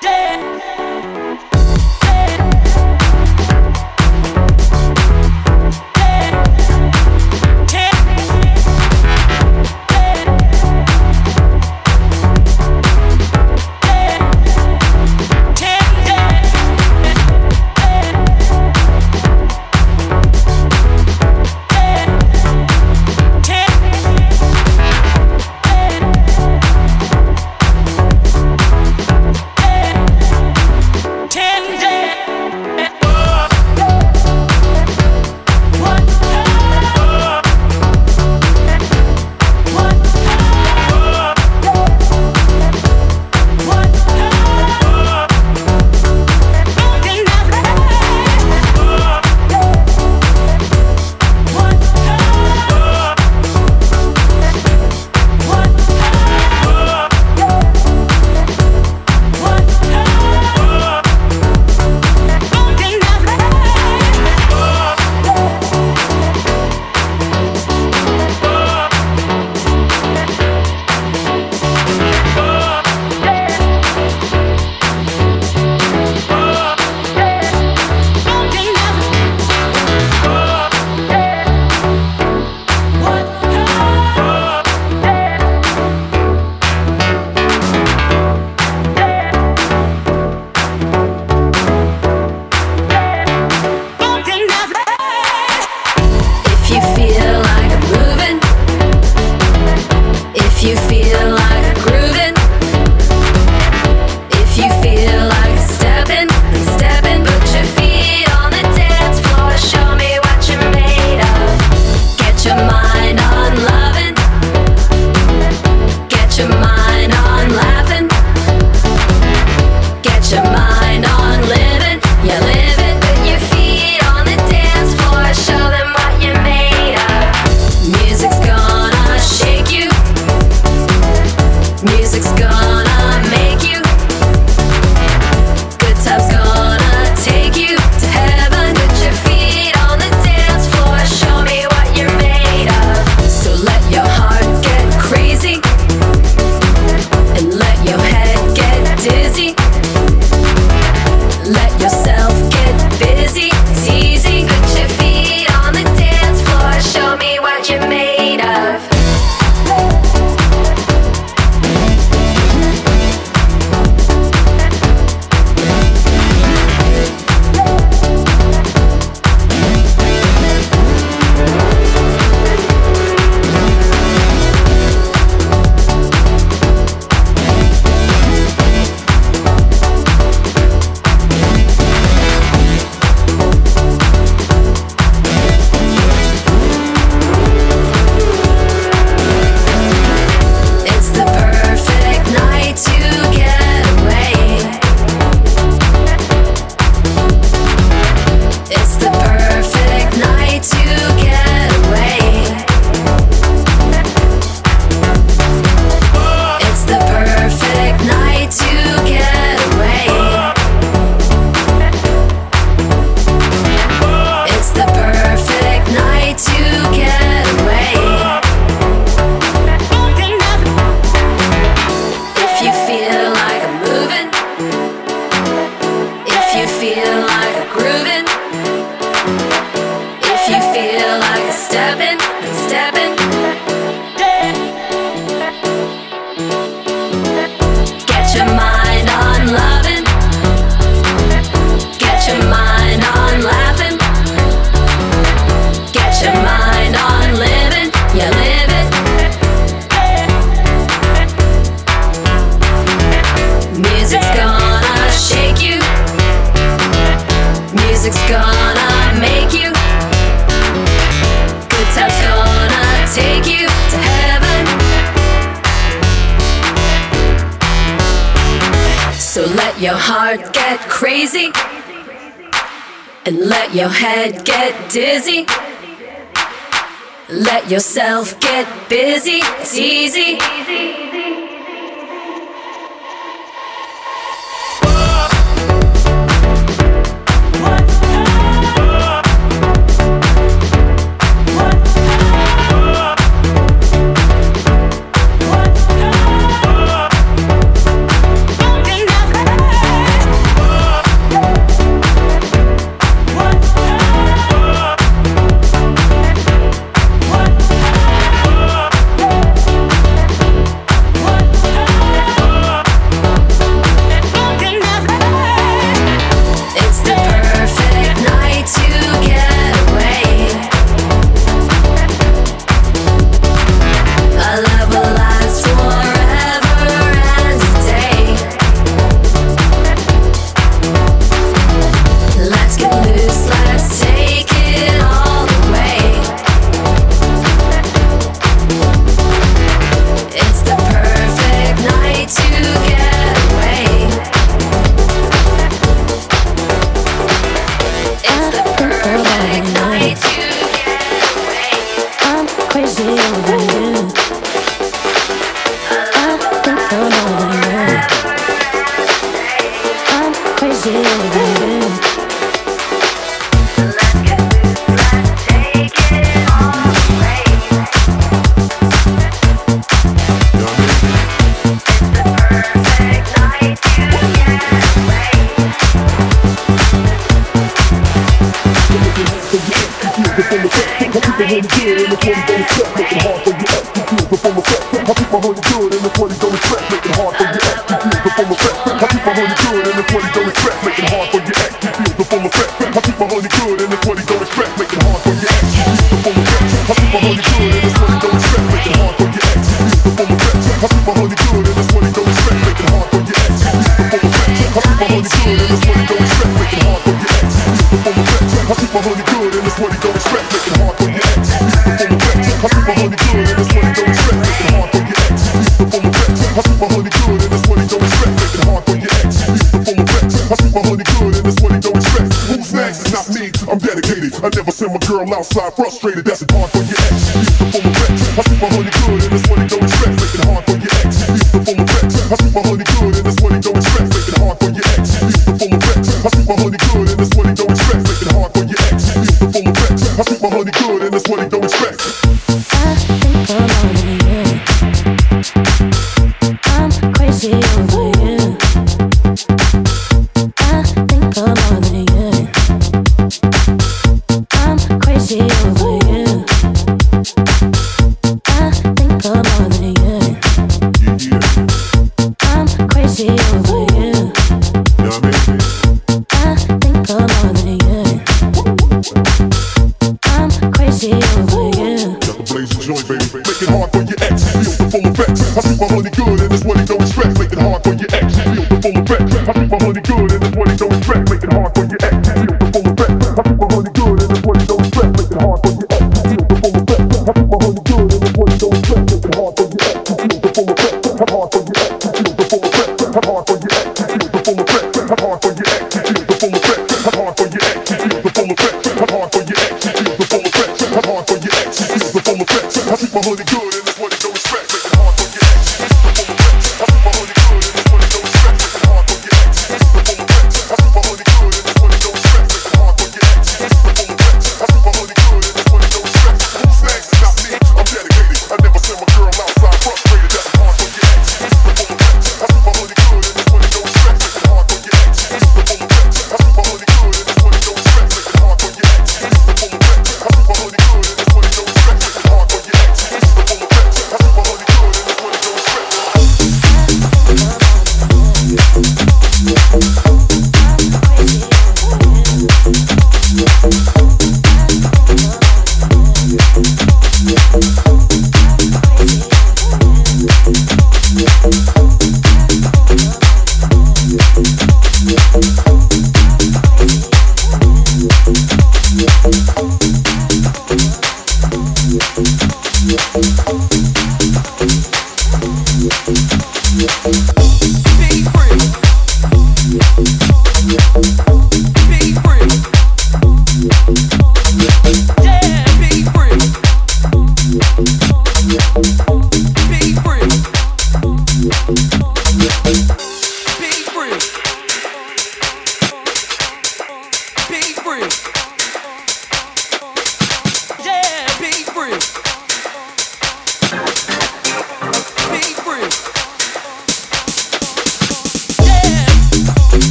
Dead. Your head get dizzy. Let yourself get busy. It's easy. Girl outside frustrated, that's it hard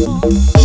soul.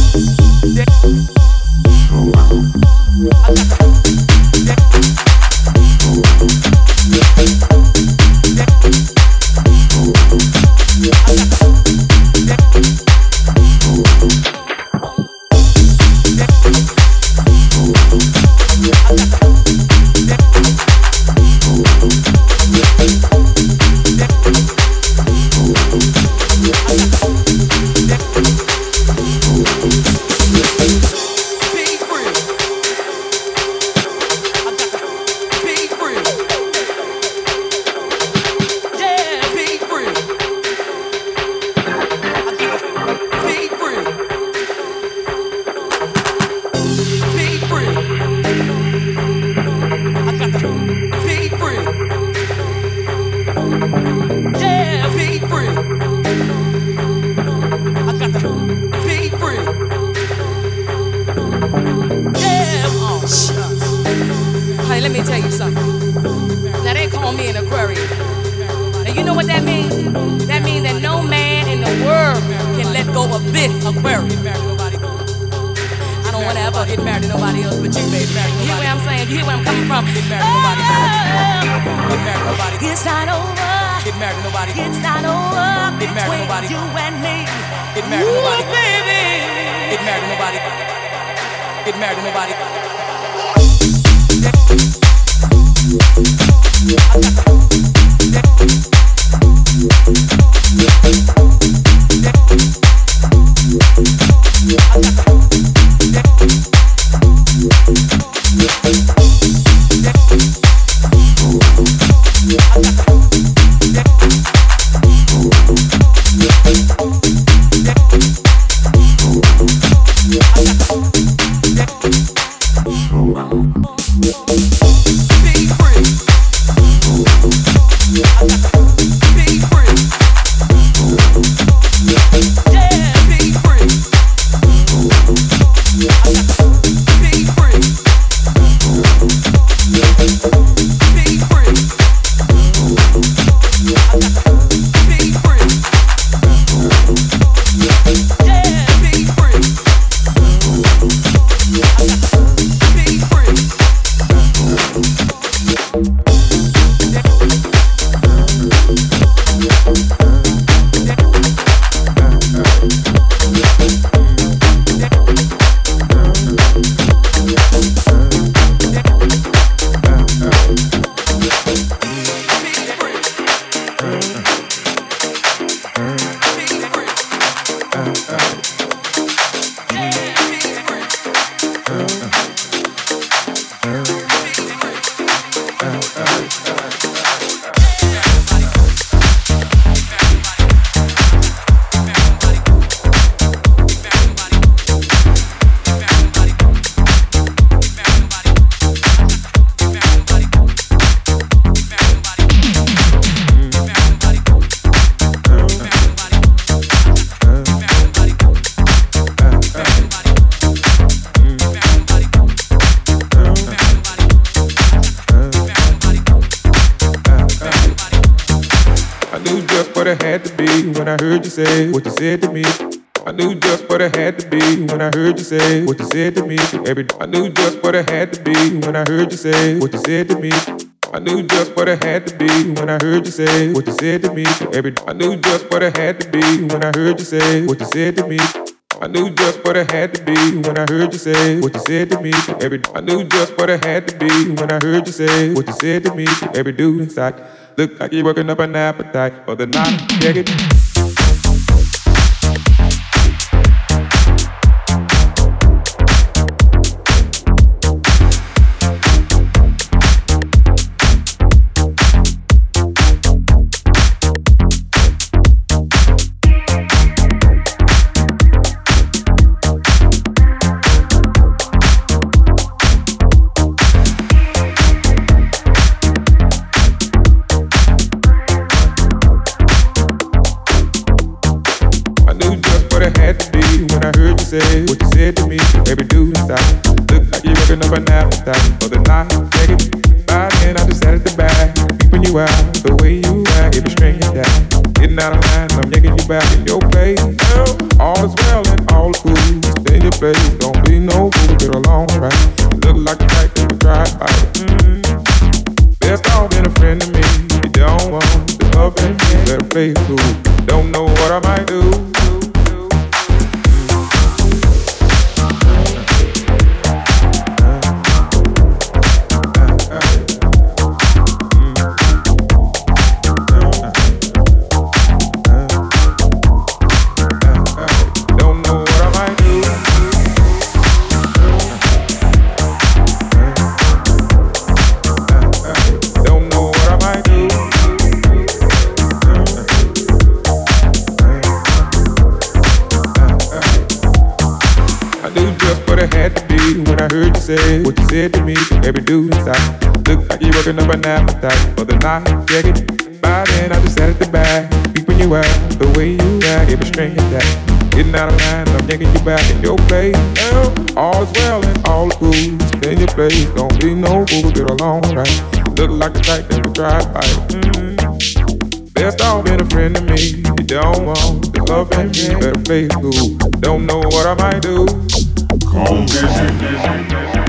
Aquarius. I don't wanna ever get married to nobody else but you, baby. You hear what I'm saying? You hear where I'm coming from? Get married to nobody. Get married to nobody. It's not over. Get married to nobody. It's not over Get married to nobody. you and me. Get married to nobody. Baby. Get married to nobody. Get married to nobody. Be had to be when I heard you say what you said to me. I knew just what it had to be when I heard you say what you said to me. Every I knew just what it had to be when I heard you say what you said to me. I knew just what it had to be when I heard you say what you said to me. Every I knew just what it had to be when I heard you say what you said to me. I knew just what it had to be when I heard you say what you said to me. Every I knew just what it had to be when I heard you say what you said to me. Every dude inside looked like you're working up an appetite for the night. It. Say what you said to me. Dude Every dude inside looked like you working up an appetite for the night. Check it. By then I just sat at the back, peeping you out the way you act, every string attack. Getting out of line, I'm yanking you back in your place. All is well and all is cool. In your place, don't be no fool, get along right. Look like the type that would try to fight. Mm. Best off being a friend to me. You don't want the love and me, better play cool. Don't know what I might do. Come visit. Don't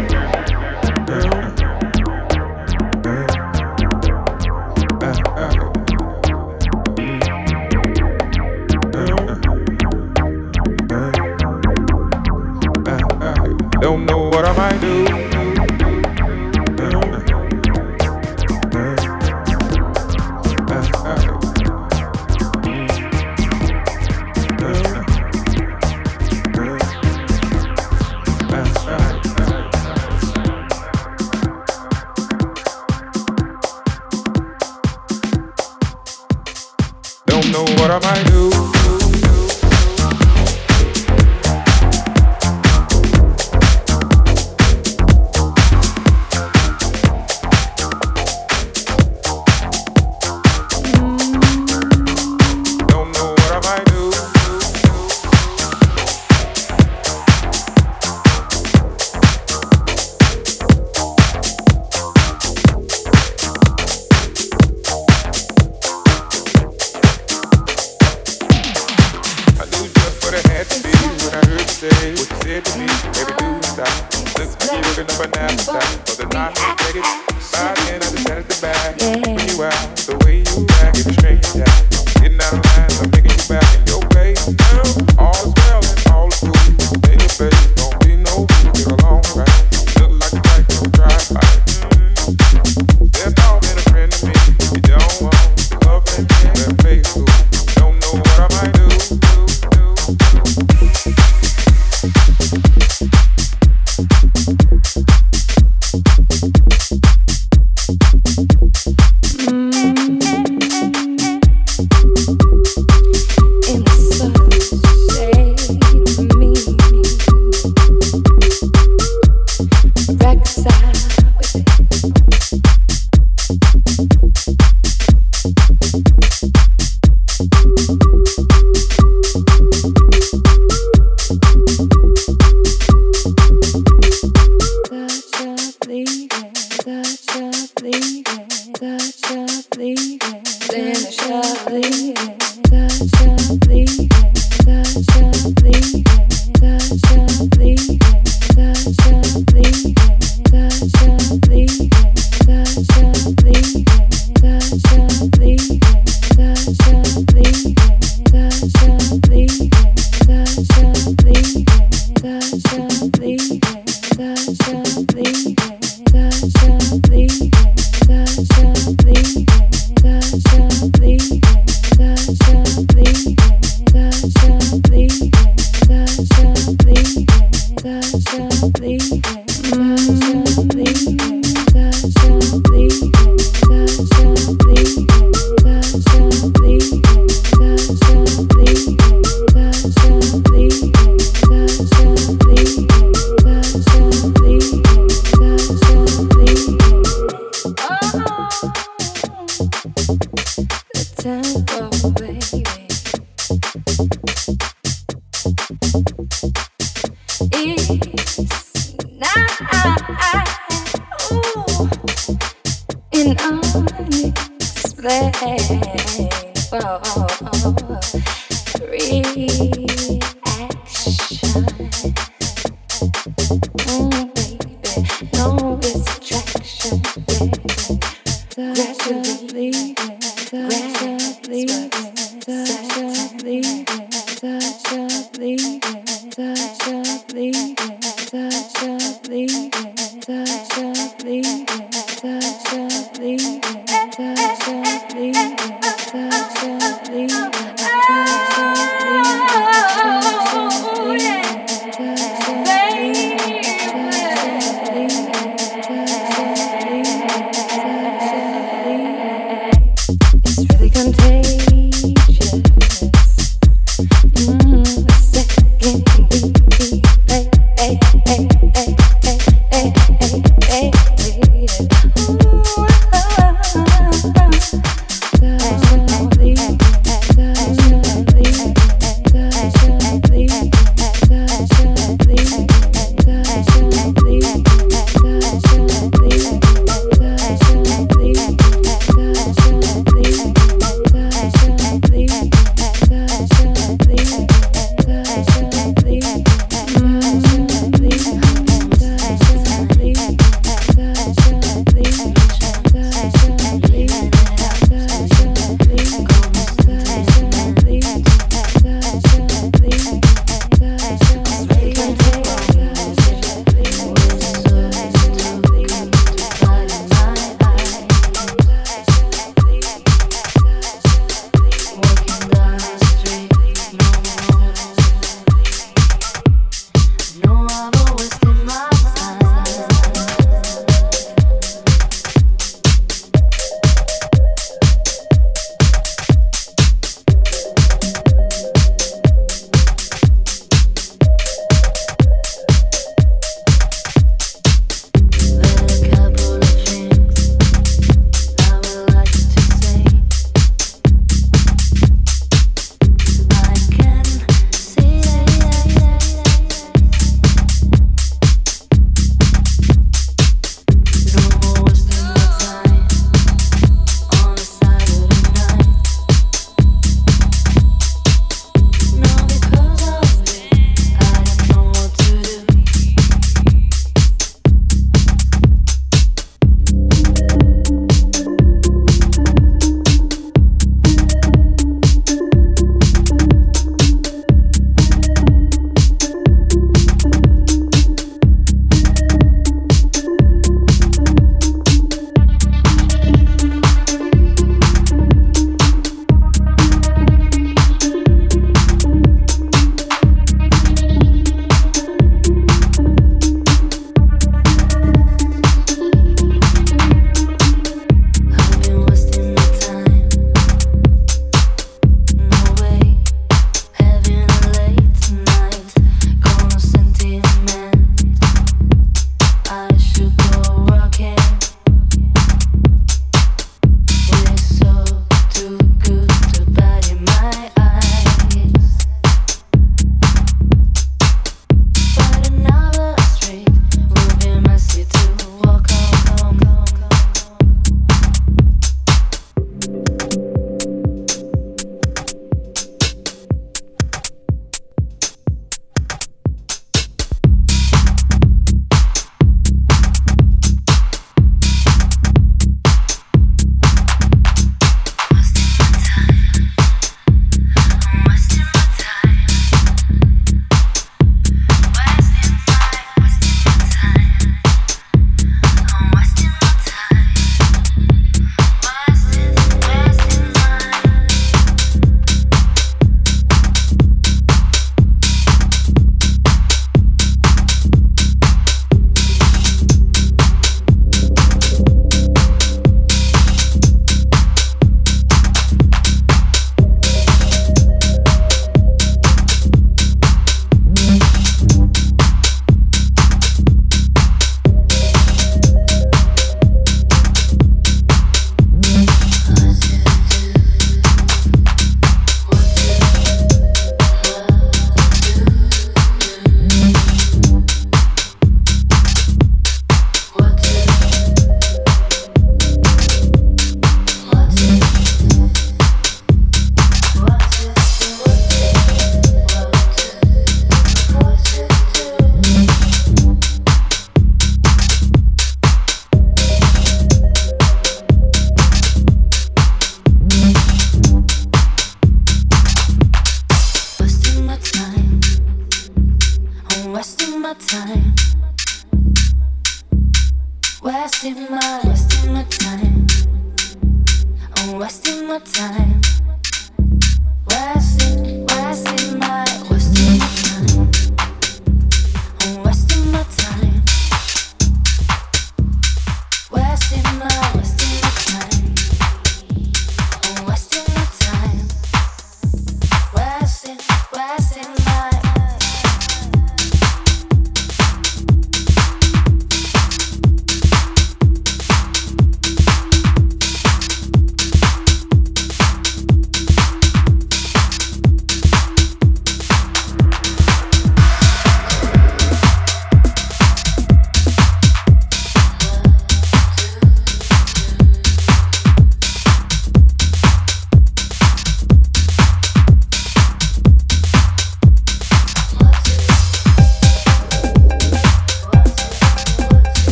in my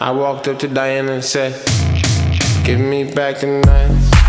I walked up to Diana and said, Give me back the night."